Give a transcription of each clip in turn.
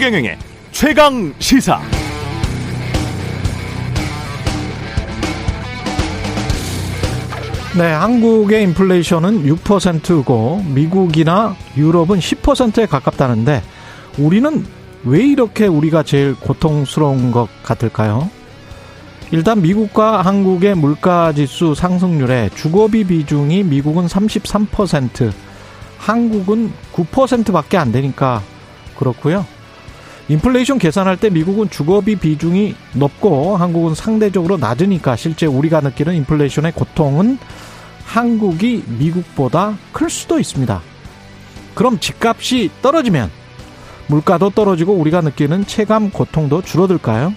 최경영의 최강 시사. 네, 한국의 인플레이션은 6%고 미국이나 유럽은 10%에 가깝다는데 우리는 왜 이렇게 우리가 제일 고통스러운 것 같을까요? 일단 미국과 한국의 물가 지수 상승률에 주거비 비중이 미국은 33%, 한국은 9%밖에 안 되니까 그렇고요. 인플레이션 계산할 때 미국은 주거비 비중이 높고 한국은 상대적으로 낮으니까 실제 우리가 느끼는 인플레이션의 고통은 한국이 미국보다 클 수도 있습니다. 그럼 집값이 떨어지면 물가도 떨어지고 우리가 느끼는 체감 고통도 줄어들까요?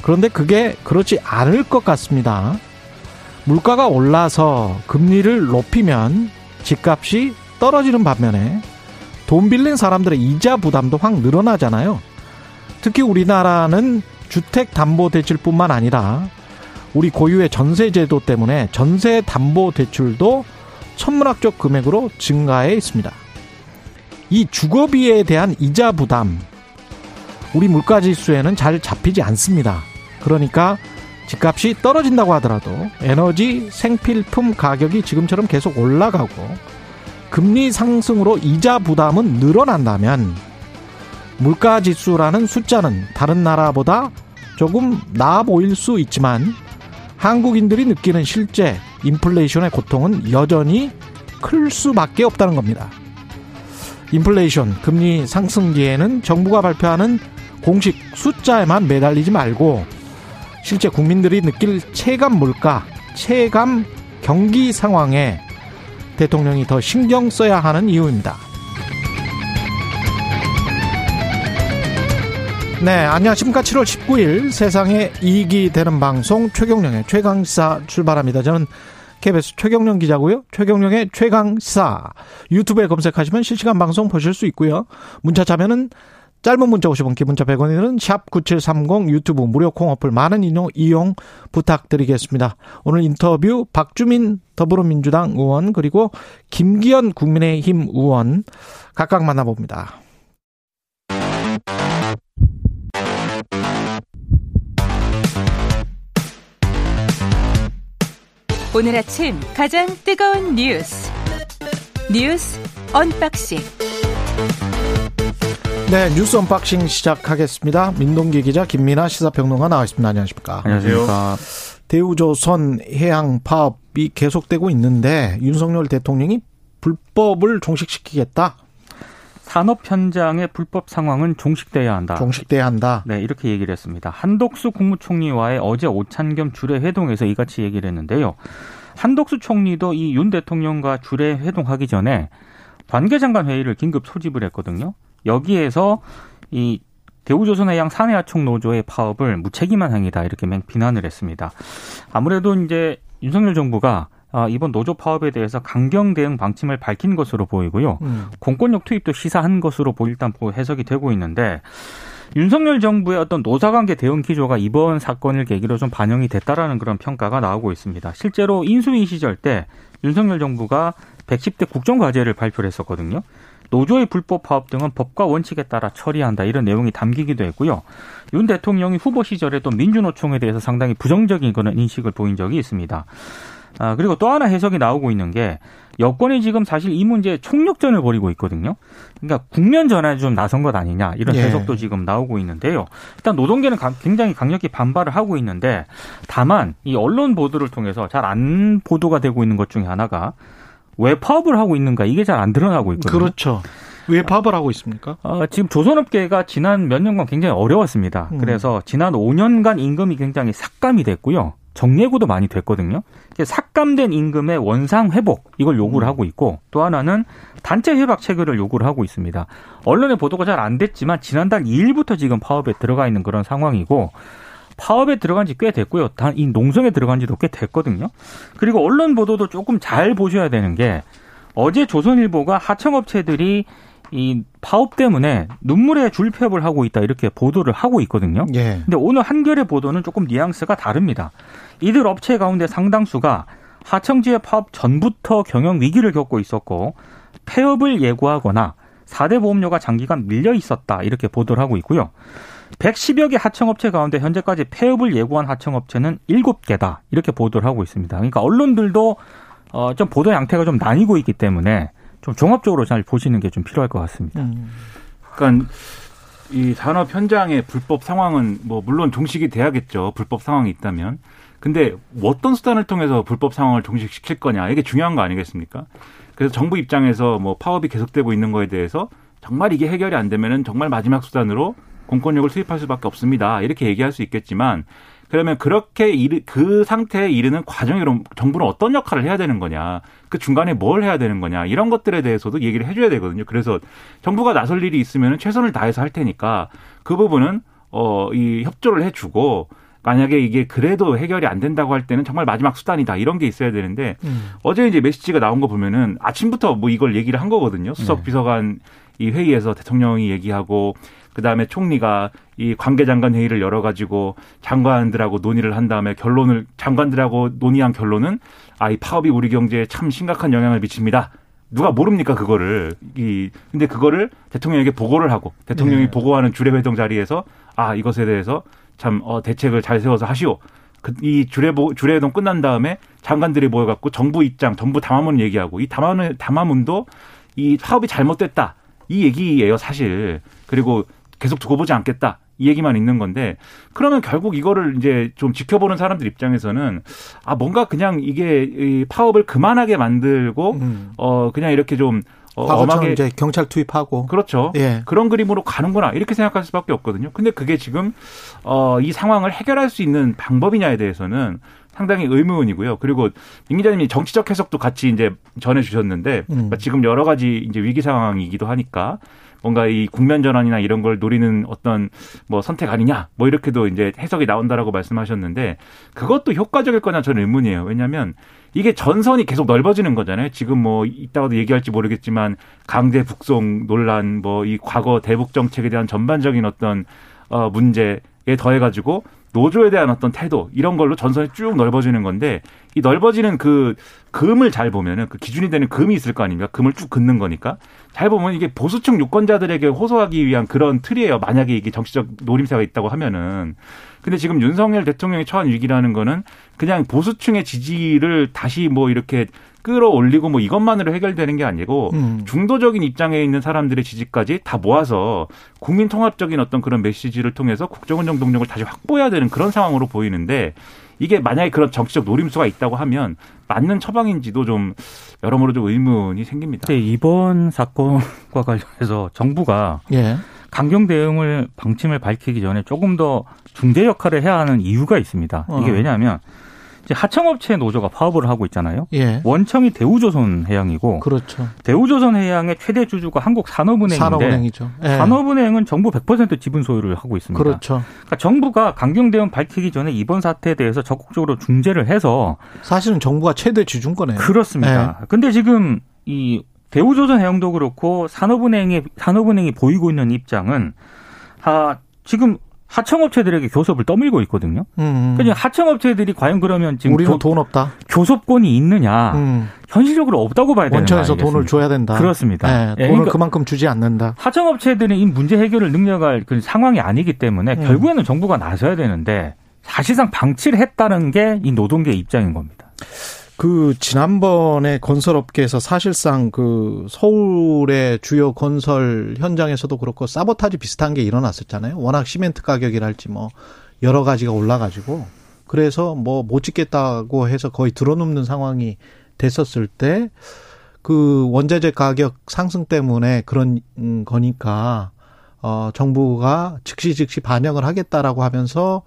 그런데 그게 그렇지 않을 것 같습니다. 물가가 올라서 금리를 높이면 집값이 떨어지는 반면에 돈 빌린 사람들의 이자 부담도 확 늘어나잖아요. 특히 우리나라는 주택담보대출뿐만 아니라 우리 고유의 전세제도 때문에 전세담보대출도 천문학적 금액으로 증가해 있습니다. 이 주거비에 대한 이자 부담, 우리 물가지수에는 잘 잡히지 않습니다. 그러니까 집값이 떨어진다고 하더라도 에너지 생필품 가격이 지금처럼 계속 올라가고 금리 상승으로 이자 부담은 늘어난다면 물가 지수라는 숫자는 다른 나라보다 조금 나아 보일 수 있지만 한국인들이 느끼는 실제 인플레이션의 고통은 여전히 클 수밖에 없다는 겁니다. 인플레이션, 금리 상승기에는 정부가 발표하는 공식 숫자에만 매달리지 말고 실제 국민들이 느낄 체감 물가, 체감 경기 상황에 대통령이 더 신경 써야 하는 이유입니다. 네, 안녕하십니까. 7월 19일 세상에 이익이 되는 방송 최경령의 최강시사 출발합니다. 저는 KBS 최경령 기자고요. 최경령의 최강시사 유튜브에 검색하시면 실시간 방송 보실 수 있고요. 문자 자면은 짧은 문자 50원, 기본자 100원이는 샵 9730 유튜브 무료 콩 어플 많은 이용, 이용 부탁드리겠습니다. 오늘 인터뷰 박주민 더불어민주당 의원 그리고 김기현 국민의힘 의원 각각 만나봅니다. 오늘 아침 가장 뜨거운 뉴스 뉴스 언박싱 네, 뉴스 언박싱 시작하겠습니다. 민동기 기자, 김민아 시사평론가 나와 있습니다. 안녕하십니까? 안녕하십니까? 대우조선 해양 파업이 계속되고 있는데 윤석열 대통령이 불법을 종식시키겠다. 산업 현장의 불법 상황은 종식돼야 한다. 종식돼야 한다. 네, 이렇게 얘기를 했습니다. 한덕수 국무총리와의 어제 오찬겸 주례 회동에서 이같이 얘기를 했는데요. 한덕수 총리도 이 윤 대통령과 주례 회동하기 전에 관계장관 회의를 긴급 소집을 했거든요. 여기에서 이 대우조선해양 산해하청 노조의 파업을 무책임한 행위다 이렇게 비난을 했습니다. 아무래도 이제 윤석열 정부가 아, 이번 노조 파업에 대해서 강경 대응 방침을 밝힌 것으로 보이고요. 음. 공권력 투입도 시사한 것으로 일단 해석이 되고 있는데 윤석열 정부의 어떤 노사관계 대응 기조가 이번 사건을 계기로 좀 반영이 됐다라는 그런 평가가 나오고 있습니다. 실제로 인수위 시절 때 윤석열 정부가 110대 국정과제를 발표를 했었거든요. 노조의 불법 파업 등은 법과 원칙에 따라 처리한다 이런 내용이 담기기도 했고요. 윤 대통령이 후보 시절에 또 민주노총에 대해서 상당히 부정적인 그런 인식을 보인 적이 있습니다. 아, 그리고 또 하나 해석이 나오고 있는 게 여권이 지금 사실 이 문제에 총력전을 벌이고 있거든요. 그러니까 국면 전환에 좀 나선 것 아니냐 이런 예. 해석도 예. 지금 나오고 있는데요. 일단 노동계는 굉장히 강력히 반발을 하고 있는데 다만 이 언론 보도를 통해서 잘 안 보도가 되고 있는 것 중에 하나가 왜 파업을 하고 있는가 이게 잘 안 드러나고 있거든요. 그렇죠. 왜 파업을 하고 있습니까? 어, 지금 조선업계가 지난 몇 년간 굉장히 어려웠습니다. 음. 그래서 지난 5년간 임금이 굉장히 삭감이 됐고요. 정예고도 많이 됐거든요. 삭감된 임금의 원상 회복 이걸 요구를 음. 하고 있고 또 하나는 단체 협약 체결을 요구를 하고 있습니다. 언론의 보도가 잘 안 됐지만 지난달 2일부터 지금 파업에 들어가 있는 그런 상황이고 파업에 들어간 지 꽤 됐고요. 이 농성에 들어간 지도 꽤 됐거든요. 그리고 언론 보도도 조금 잘 보셔야 되는 게 어제 조선일보가 하청업체들이 이 파업 때문에 눈물의 줄폐업을 하고 있다 이렇게 보도를 하고 있거든요. 예. 근데 오늘 한겨레 보도는 조금 뉘앙스가 다릅니다. 이들 업체 가운데 상당수가 하청지의 파업 전부터 경영 위기를 겪고 있었고 폐업을 예고하거나 4대 보험료가 장기간 밀려 있었다. 이렇게 보도를 하고 있고요. 110여 개 하청업체 가운데 현재까지 폐업을 예고한 하청업체는 7개다. 이렇게 보도를 하고 있습니다. 그러니까 언론들도 어, 좀 보도 양태가 좀 나뉘고 있기 때문에 좀 종합적으로 잘 보시는 게 좀 필요할 것 같습니다. 음. 그러니까 이 산업 현장의 불법 상황은 뭐 물론 종식이 돼야겠죠. 불법 상황이 있다면. 근데 어떤 수단을 통해서 불법 상황을 종식시킬 거냐 이게 중요한 거 아니겠습니까? 그래서 정부 입장에서 뭐 파업이 계속되고 있는 거에 대해서 정말 이게 해결이 안 되면은 정말 마지막 수단으로 공권력을 수입할 수밖에 없습니다. 이렇게 얘기할 수 있겠지만 그러면 그렇게 이르, 그 상태에 이르는 과정이 그럼 정부는 어떤 역할을 해야 되는 거냐, 그 중간에 뭘 해야 되는 거냐 이런 것들에 대해서도 얘기를 해줘야 되거든요. 그래서 정부가 나설 일이 있으면 최선을 다해서 할 테니까 그 부분은 어이 협조를 해주고 만약에 이게 그래도 해결이 안 된다고 할 때는 정말 마지막 수단이다 이런 게 있어야 되는데 음. 어제 이제 메시지가 나온 거 보면은 아침부터 뭐 이걸 얘기를 한 거거든요. 수석 네. 비서관 이 회의에서 대통령이 얘기하고 그다음에 총리가 이 관계장관 회의를 열어 가지고 장관들하고 논의를 한 다음에 결론을 장관들하고 논의한 결론은 아 이 파업이 우리 경제에 참 심각한 영향을 미칩니다. 누가 모릅니까 그거를 이 근데 그거를 대통령에게 보고를 하고 대통령이 네. 보고하는 주례회동 자리에서 아 이것에 대해서 참 어, 대책을 잘 세워서 하시오. 그, 이 주례 주례회동 끝난 다음에 장관들이 모여갖고 정부 입장, 정부 담화문 얘기하고 이 담화문 담화문도 이 파업이 잘못됐다 이 얘기예요 사실. 그리고 계속 두고 보지 않겠다. 이 얘기만 있는 건데 그러면 결국 이거를 이제 좀 지켜보는 사람들 입장에서는 아 뭔가 그냥 이게 이 파업을 그만하게 만들고 음. 어 그냥 이렇게 좀 어, 엄하게 이제 경찰 투입하고 그렇죠. 예. 그런 그림으로 가는구나 이렇게 생각할 수밖에 없거든요. 근데 그게 지금 어, 이 상황을 해결할 수 있는 방법이냐에 대해서는 상당히 의문이고요. 그리고 임 기자님이 정치적 해석도 같이 이제 전해주셨는데 음. 지금 여러 가지 이제 위기 상황이기도 하니까 뭔가 이 국면 전환이나 이런 걸 노리는 어떤 뭐 선택 아니냐 뭐 이렇게도 이제 해석이 나온다라고 말씀하셨는데 그것도 효과적일 거냐 저는 의문이에요. 왜냐하면 이게 전선이 계속 넓어지는 거잖아요. 지금 뭐 이따가도 얘기할지 모르겠지만 강제 북송 논란 뭐 이 과거 대북 정책에 대한 전반적인 어떤 어 문제에 더해 가지고 노조에 대한 어떤 태도 이런 걸로 전선이 쭉 넓어지는 건데 이 넓어지는 그 금을 잘 보면은 그 기준이 되는 금이 있을 거 아닙니까? 금을 쭉 긋는 거니까 잘 보면 이게 보수층 유권자들에게 호소하기 위한 그런 틀이에요. 만약에 이게 정치적 노림세가 있다고 하면은 근데 지금 윤석열 대통령이 처한 위기라는 거는 그냥 보수층의 지지를 다시 뭐 이렇게 끌어올리고 뭐 이것만으로 해결되는 게 아니고 음. 중도적인 입장에 있는 사람들의 지지까지 다 모아서 국민 통합적인 어떤 그런 메시지를 통해서 국정운영 동력을 다시 확보해야 되는 그런 상황으로 보이는데 이게 만약에 그런 정치적 노림수가 있다고 하면 맞는 처방인지도 좀 여러모로 좀 의문이 생깁니다. 네, 이번 사건과 관련해서 정부가 예. 강경 대응을 방침을 밝히기 전에 조금 더 중재 역할을 해야 하는 이유가 있습니다. 이게 어. 왜냐하면 이제 하청업체 노조가 파업을 하고 있잖아요. 예. 원청이 대우조선해양이고 그렇죠. 대우조선해양의 최대 주주가 한국산업은행인데 산업은행이죠. 예. 산업은행은 정부 100% 지분 소유를 하고 있습니다. 그렇죠. 그러니까 정부가 강경 대응 밝히기 전에 이번 사태에 대해서 적극적으로 중재를 해서 사실은 정부가 최대 주주인 거네요. 그렇습니다. 예. 근데 지금 이 대우조선 해양도 그렇고 산업은행이 산업은행이 보이고 있는 입장은 아 지금 하청업체들에게 교섭을 떠밀고 있거든요. 음. 그러니까 하청업체들이 과연 그러면 지금 우리는 돈 없다. 교섭권이 있느냐? 음. 현실적으로 없다고 봐야 되는 원청에서 돈을 줘야 된다. 그렇습니다. 네, 돈을 그러니까 그만큼 주지 않는다. 하청업체들은 이 문제 해결을 능력할 그 상황이 아니기 때문에 음. 결국에는 정부가 나서야 되는데 사실상 방치를 했다는 게 이 노동계 입장인 겁니다. 그 지난번에 건설업계에서 사실상 그 서울의 주요 건설 현장에서도 그렇고 사보타지 비슷한 게 일어났었잖아요. 워낙 시멘트 가격이랄지 뭐 여러 가지가 올라가지고 그래서 뭐 못 짓겠다고 해서 거의 들어눕는 상황이 됐었을 때 그 원자재 가격 상승 때문에 그런 거니까 어 정부가 즉시 즉시 반영을 하겠다라고 하면서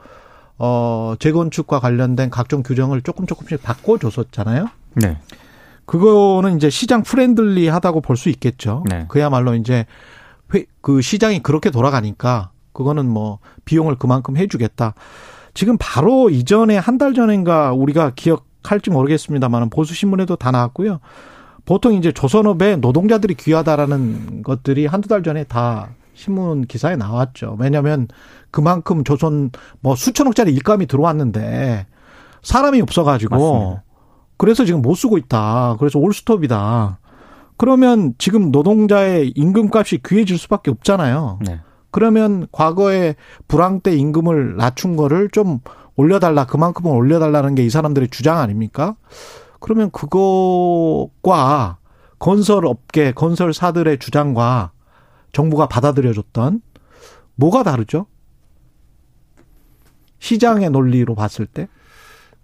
어, 재건축과 관련된 각종 규정을 조금 조금씩 바꿔줬었잖아요. 네. 그거는 이제 시장 friendly 하다고 볼 수 있겠죠. 네. 그야말로 이제 회, 그 시장이 그렇게 돌아가니까 그거는 뭐 비용을 그만큼 해주겠다. 지금 바로 이전에 한 달 전인가 우리가 기억할지 모르겠습니다만 보수 신문에도 다 나왔고요. 보통 이제 조선업에 노동자들이 귀하다라는 것들이 한두 달 전에 다 신문 기사에 나왔죠. 왜냐하면 그만큼 조선 뭐 수천억짜리 일감이 들어왔는데 사람이 없어가지고 맞습니다. 그래서 지금 못 쓰고 있다. 그래서 올스톱이다. 그러면 지금 노동자의 임금값이 귀해질 수밖에 없잖아요. 네. 그러면 과거에 불황 때 임금을 낮춘 거를 좀 올려달라 그만큼은 올려달라는 게 이 사람들의 주장 아닙니까? 그러면 그거과 건설업계 건설사들의 주장과 정부가 받아들여줬던 뭐가 다르죠? 시장의 논리로 봤을 때.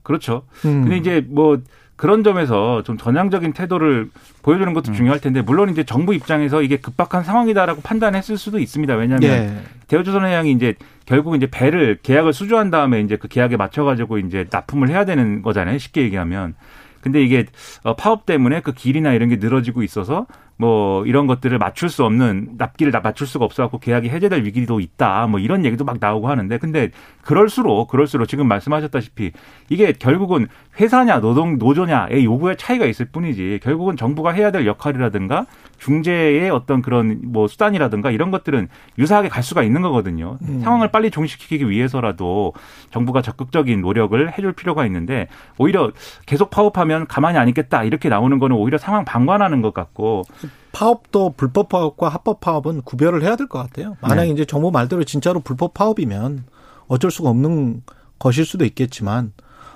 그렇죠. 음. 근데 이제 뭐 그런 점에서 좀 전향적인 태도를 보여주는 것도 음. 중요할 텐데 물론 이제 정부 입장에서 이게 급박한 상황이다라고 판단했을 수도 있습니다. 왜냐하면 예. 대우조선해양이 이제 결국 이제 배를 계약을 수주한 다음에 이제 그 계약에 맞춰가지고 이제 납품을 해야 되는 거잖아요. 쉽게 얘기하면. 근데 이게 어, 파업 때문에 그 길이나 이런 게 늘어지고 있어서 뭐 이런 것들을 맞출 수 없는 납기를 다 맞출 수가 없어갖고 계약이 해제될 위기도 있다. 뭐 이런 얘기도 막 나오고 하는데 근데 그럴수록 그럴수록 지금 말씀하셨다시피 이게 결국은 회사냐 노동 노조냐의 요구의 차이가 있을 뿐이지 결국은 정부가 해야 될 역할이라든가 중재의 어떤 그런 뭐 수단이라든가 이런 것들은 유사하게 갈 수가 있는 거거든요. 상황을 빨리 종식시키기 위해서라도 정부가 적극적인 노력을 해줄 필요가 있는데 오히려 계속 파업하면 가만히 안 있겠다 이렇게 나오는 거는 오히려 상황 방관하는 것 같고 파업도 불법 파업과 합법 파업은 구별을 해야 될 것 같아요. 만약에 네. 이제 정부 말대로 진짜로 불법 파업이면 어쩔 수가 없는 것일 수도 있겠지만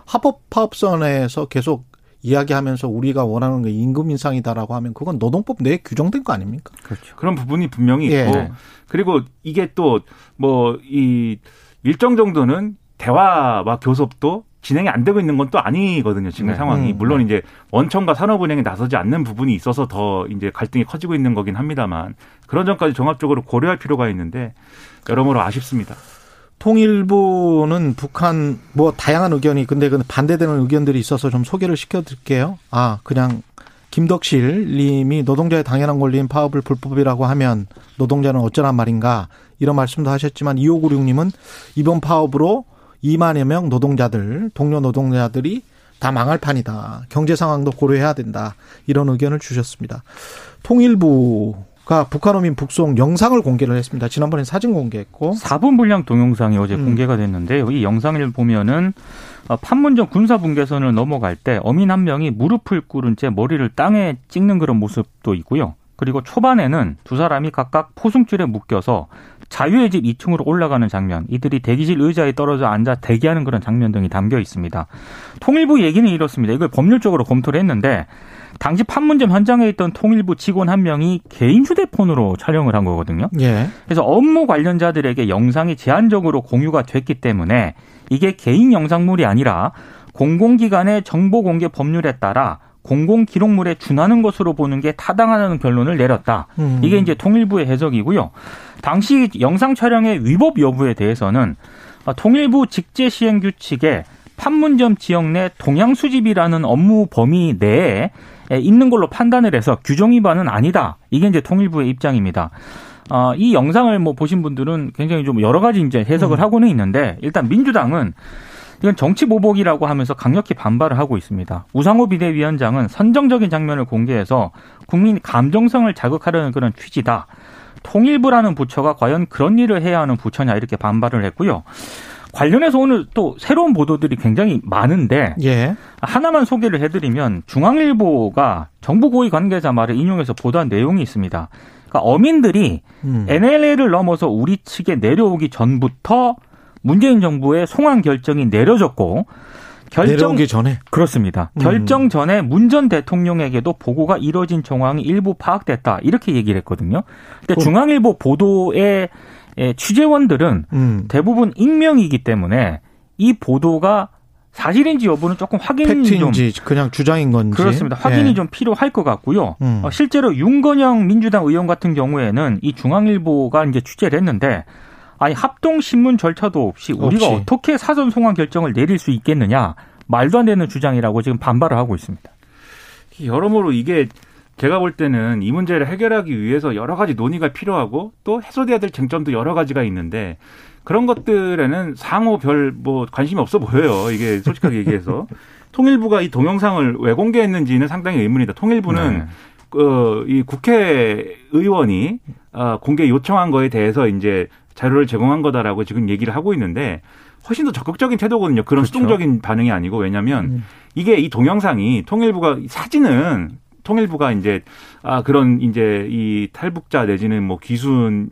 합법 파업선에서 계속 이야기하면서 우리가 원하는 게 임금 인상이다라고 하면 그건 노동법 내에 규정된 거 아닙니까? 그렇죠. 그런 부분이 분명히 예. 있고 그리고 이게 또 뭐 이 일정 정도는 대화와 교섭도 진행이 안 되고 있는 건 또 아니거든요. 지금 네. 상황이 음. 물론 이제 원청과 산업은행이 나서지 않는 부분이 있어서 더 이제 갈등이 커지고 있는 거긴 합니다만 그런 점까지 종합적으로 고려할 필요가 있는데 여러모로 아쉽습니다. 통일부는 북한 뭐 다양한 의견이 근데 그 반대되는 의견들이 있어서 좀 소개를 시켜드릴게요. 아 그냥 김덕실 님이 노동자의 당연한 권리인 파업을 불법이라고 하면 노동자는 어쩌란 말인가 이런 말씀도 하셨지만 2596님은 이번 파업으로 2만여 명 노동자들 동료 노동자들이 다 망할 판이다. 경제 상황도 고려해야 된다. 이런 의견을 주셨습니다. 통일부가 북한어민 북송 영상을 공개를 했습니다. 지난번에 사진 공개했고 4분 분량 동영상이 어제 음. 공개가 됐는데요. 이 영상을 보면은 어, 판문점 군사 분계선을 넘어갈 때 어민 한 명이 무릎을 꿇은 채 머리를 땅에 찍는 그런 모습도 있고요. 그리고 초반에는 두 사람이 각각 포승줄에 묶여서 자유의 집 2층으로 올라가는 장면, 이들이 대기실 의자에 떨어져 앉아 대기하는 그런 장면 등이 담겨 있습니다. 통일부 얘기는 이렇습니다. 이걸 법률적으로 검토를 했는데 당시 판문점 현장에 있던 통일부 직원 한 명이 개인 휴대폰으로 촬영을 한 거거든요. 예. 그래서 업무 관련자들에게 영상이 제한적으로 공유가 됐기 때문에 이게 개인 영상물이 아니라 공공기관의 정보 공개 법률에 따라 공공 기록물에 준하는 것으로 보는 게 타당하다는 결론을 내렸다. 음. 이게 이제 통일부의 해석이고요. 당시 영상 촬영의 위법 여부에 대해서는 아, 통일부 직제 시행 규칙에 판문점 지역 내 동양 수집이라는 업무 범위 내에 있는 걸로 판단을 해서 규정 위반은 아니다. 이게 이제 통일부의 입장입니다. 어, 이 영상을 뭐 보신 분들은 굉장히 좀 여러 가지 이제 해석을 하고는 있는데 일단 민주당은 이건 정치 보복이라고 하면서 강력히 반발을 하고 있습니다. 우상호 비대위원장은 선정적인 장면을 공개해서 국민 감정성을 자극하려는 그런 취지다. 통일부라는 부처가 과연 그런 일을 해야 하는 부처냐 이렇게 반발을 했고요. 관련해서 오늘 또 새로운 보도들이 굉장히 많은데 예. 하나만 소개를 해드리면 중앙일보가 정부 고위 관계자 말을 인용해서 보도한 내용이 있습니다. 그러니까 어민들이 음. NLL을 넘어서 우리 측에 내려오기 전부터 문재인 정부의 송환 결정이 내려졌고 결정 내려오기 전에 그렇습니다. 음. 결정 전에 문 전 대통령에게도 보고가 이뤄진 정황이 일부 파악됐다 이렇게 얘기를 했거든요. 근데 그- 중앙일보 보도의 에, 취재원들은 음. 대부분 익명이기 때문에 이 보도가 사실인지 여부는 조금 확인이 좀 팩트인지 그냥 주장인 건지 그렇습니다. 확인이 예. 좀 필요할 것 같고요. 음. 어, 실제로 윤건영 민주당 의원 같은 경우에는 이 중앙일보가 이제 취재를 했는데 아니 합동 신문 절차도 없이 우리가 없이. 어떻게 사전 송환 결정을 내릴 수 있겠느냐 말도 안 되는 주장이라고 지금 반발을 하고 있습니다. 여러모로 이게 제가 볼 때는 이 문제를 해결하기 위해서 여러 가지 논의가 필요하고 또 해소돼야 될 쟁점도 여러 가지가 있는데 그런 것들에는 상호 별 뭐 관심이 없어 보여요. 이게 솔직하게 얘기해서 통일부가 이 동영상을 왜 공개했는지는 상당히 의문이다. 통일부는 네. 어, 이 국회의원이 어, 공개 요청한 거에 대해서 이제 자료를 제공한 거다라고 지금 얘기를 하고 있는데 훨씬 더 적극적인 태도거든요. 그런 그렇죠. 수동적인 반응이 아니고 왜냐하면 음. 이게 이 동영상이 통일부가 이 사진은 통일부가 이제 아 그런 이제 이 탈북자 내지는 뭐 귀순을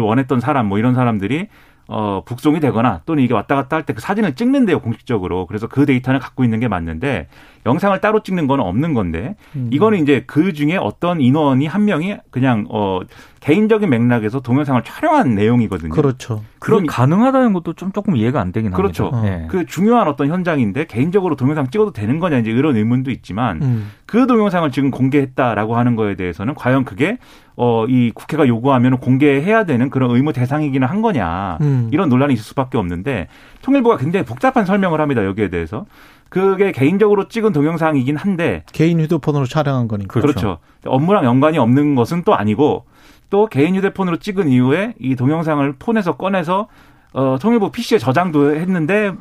원했던 사람 뭐 이런 사람들이 어, 북송이 되거나 또는 이게 왔다 갔다 할 때 그 사진을 찍는데요, 공식적으로. 그래서 그 데이터는 갖고 있는 게 맞는데 영상을 따로 찍는 건 없는 건데 음. 이거는 이제 그 중에 어떤 인원이 한 명이 그냥 어, 개인적인 맥락에서 동영상을 촬영한 내용이거든요. 그렇죠. 그럼 가능하다는 것도 좀 조금 이해가 안 되긴 그렇죠. 합니다. 어. 예. 그 중요한 어떤 현장인데 개인적으로 동영상 찍어도 되는 거냐 이제 이런 의문도 있지만 음. 그 동영상을 지금 공개했다라고 하는 거에 대해서는 과연 그게 어, 이 국회가 요구하면 공개해야 되는 그런 의무 대상이기는 한 거냐. 음. 이런 논란이 있을 수밖에 없는데 통일부가 굉장히 복잡한 설명을 합니다. 여기에 대해서. 그게 개인적으로 찍은 동영상이긴 한데 개인 휴대폰으로 촬영한 거니까. 그렇죠. 그렇죠. 업무랑 연관이 없는 것은 또 아니고 또 개인 휴대폰으로 찍은 이후에 이 동영상을 폰에서 꺼내서 어, 통일부 PC에 저장도 했는데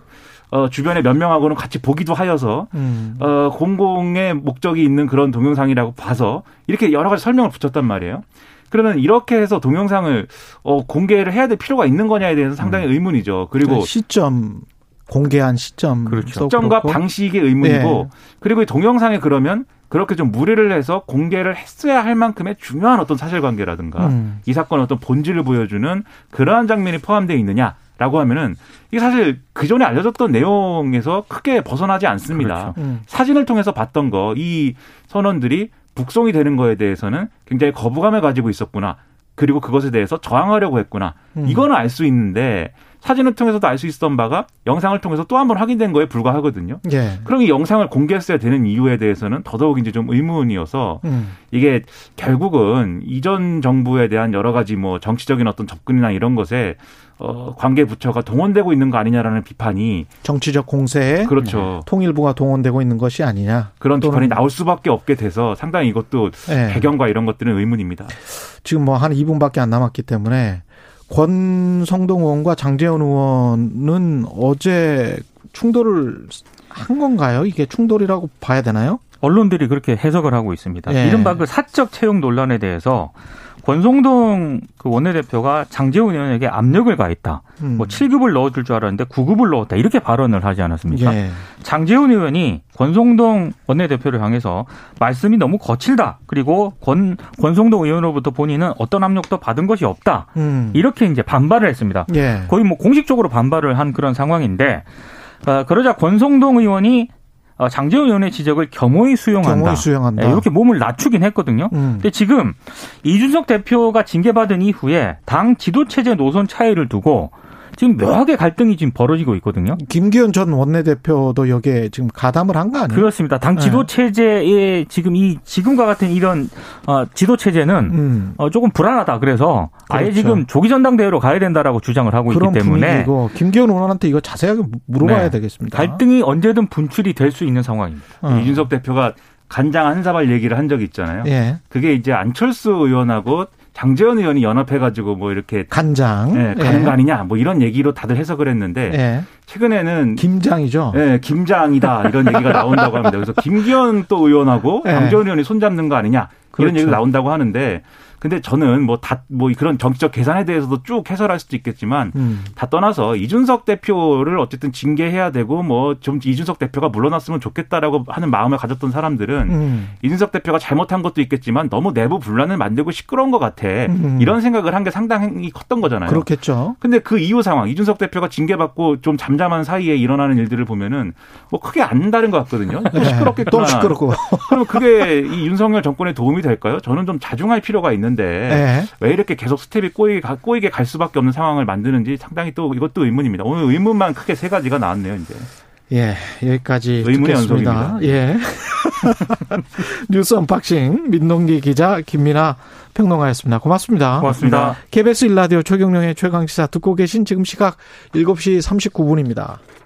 어, 주변에 몇 명하고는 같이 보기도 하여서 음. 어, 공공의 목적이 있는 그런 동영상이라고 봐서 이렇게 여러 가지 설명을 붙였단 말이에요. 그러면 이렇게 해서 동영상을 어, 공개를 해야 될 필요가 있는 거냐에 대해서 상당히 의문이죠. 그리고 그 시점 공개한 시점 그렇죠. 시점과 방식의 의문이고 예. 그리고 이 동영상에 그러면 그렇게 좀 무리를 해서 공개를 했어야 할 만큼의 중요한 어떤 사실관계라든가 음. 이 사건의 어떤 본질을 보여주는 그러한 장면이 포함되어 있느냐 라고 하면은 이게 사실 그 전에 알려졌던 내용에서 크게 벗어나지 않습니다. 그렇죠. 음. 사진을 통해서 봤던 거 이 선원들이 북송이 되는 거에 대해서는 굉장히 거부감을 가지고 있었구나. 그리고 그것에 대해서 저항하려고 했구나. 음. 이거는 알 수 있는데 사진을 통해서도 알 수 있었던 바가 영상을 통해서 또 한 번 확인된 거에 불과하거든요. 예. 그럼 이 영상을 공개했어야 되는 이유에 대해서는 더더욱 이제 좀 의문이어서 음. 이게 결국은 이전 정부에 대한 여러 가지 뭐 정치적인 어떤 접근이나 이런 것에 어 관계 부처가 동원되고 있는 거 아니냐라는 비판이 정치적 공세에 그렇죠. 통일부가 동원되고 있는 것이 아니냐. 그런 비판이 나올 수밖에 없게 돼서 상당히 이것도 예. 배경과 이런 것들은 의문입니다. 지금 뭐 한 2분밖에 안 남았기 때문에 권성동 의원과 장재원 의원은 어제 충돌을 한 건가요? 이게 충돌이라고 봐야 되나요? 언론들이 그렇게 해석을 하고 있습니다. 예. 이른바 그 사적 채용 논란에 대해서 권성동 그 원내대표가 장재훈 의원에게 압력을 가했다. 음. 뭐 7급을 넣어줄 줄 알았는데 9급을 넣었다. 이렇게 발언을 하지 않았습니까? 예. 장재훈 의원이 권성동 원내대표를 향해서 말씀이 너무 거칠다. 그리고 권, 권성동 의원으로부터 본인은 어떤 압력도 받은 것이 없다. 음. 이렇게 이제 반발을 했습니다. 예. 거의 뭐 공식적으로 반발을 한 그런 상황인데 어, 그러자 권성동 의원이 어, 장재훈 의원의 지적을 겸허히 수용한다. 경호히 수용한다. 예, 이렇게 몸을 낮추긴 했거든요. 음. 근데 지금 이준석 대표가 징계받은 이후에 당 지도 체제 노선 차이를 두고 지금 묘하게 갈등이 지금 벌어지고 있거든요. 김기현 전 원내대표도 여기에 지금 가담을 한 거 아니에요? 그렇습니다. 당 네. 지도 체제의 지금 이 지금과 같은 이런 어, 지도 체제는 음. 어, 조금 불안하다. 그래서 아예 그렇죠. 지금 조기 전당대회로 가야 된다라고 주장을 하고 그런 있기 때문에 분위기고 김기현 의원한테 이거 자세하게 물어봐야 네. 되겠습니다. 갈등이 언제든 분출이 될 수 있는 상황입니다. 어. 이준석 대표가 간장 한 사발 얘기를 한 적이 있잖아요. 예. 그게 이제 안철수 의원하고 장재현 의원이 연합해가지고 뭐 이렇게 간장. 예, 가는 거 아니냐 뭐 이런 얘기로 다들 해석을 했는데 예. 최근에는 김장이죠. 예, 김장이다 이런 얘기가 나온다고 합니다. 그래서 김기현 또 의원하고 예. 장재현 의원이 손잡는 거 아니냐 이런 그렇죠. 얘기가 나온다고 하는데 근데 저는 뭐다뭐 그런 정치적 계산에 대해서도 쭉 해설할 수도 있겠지만 음. 다 떠나서 이준석 대표를 어쨌든 징계해야 되고 뭐 좀 이준석 대표가 물러났으면 좋겠다라고 하는 마음을 가졌던 사람들은 음. 이준석 대표가 잘못한 것도 있겠지만 너무 내부 분란을 만들고 시끄러운 것 같아 음. 이런 생각을 한 게 상당히 컸던 거잖아요. 그렇겠죠. 근데 그 이후 상황 이준석 대표가 징계받고 좀 잠잠한 사이에 일어나는 일들을 보면은 뭐 크게 안 다른 것 같거든요. 또 시끄럽겠구나. 또 시끄럽고. 그럼 그게 이 윤석열 정권에 도움이 될까요? 저는 좀 자중할 필요가 있는 데 예. 왜 이렇게 계속 스텝이 꼬이게, 가- 꼬이게 갈 수밖에 없는 상황을 만드는지 상당히 또 이것도 의문입니다. 오늘 의문만 크게 세 가지가 나왔네요, 이제. 예, 여기까지 의문의 듣겠습니다. 연속입니다. 예. 뉴스 언박싱 민동기 기자 김민아 평론가였습니다. 고맙습니다. 고맙습니다. KBS 일라디오 최경영의 최강시사 듣고 계신 지금 시각 7시 39분입니다.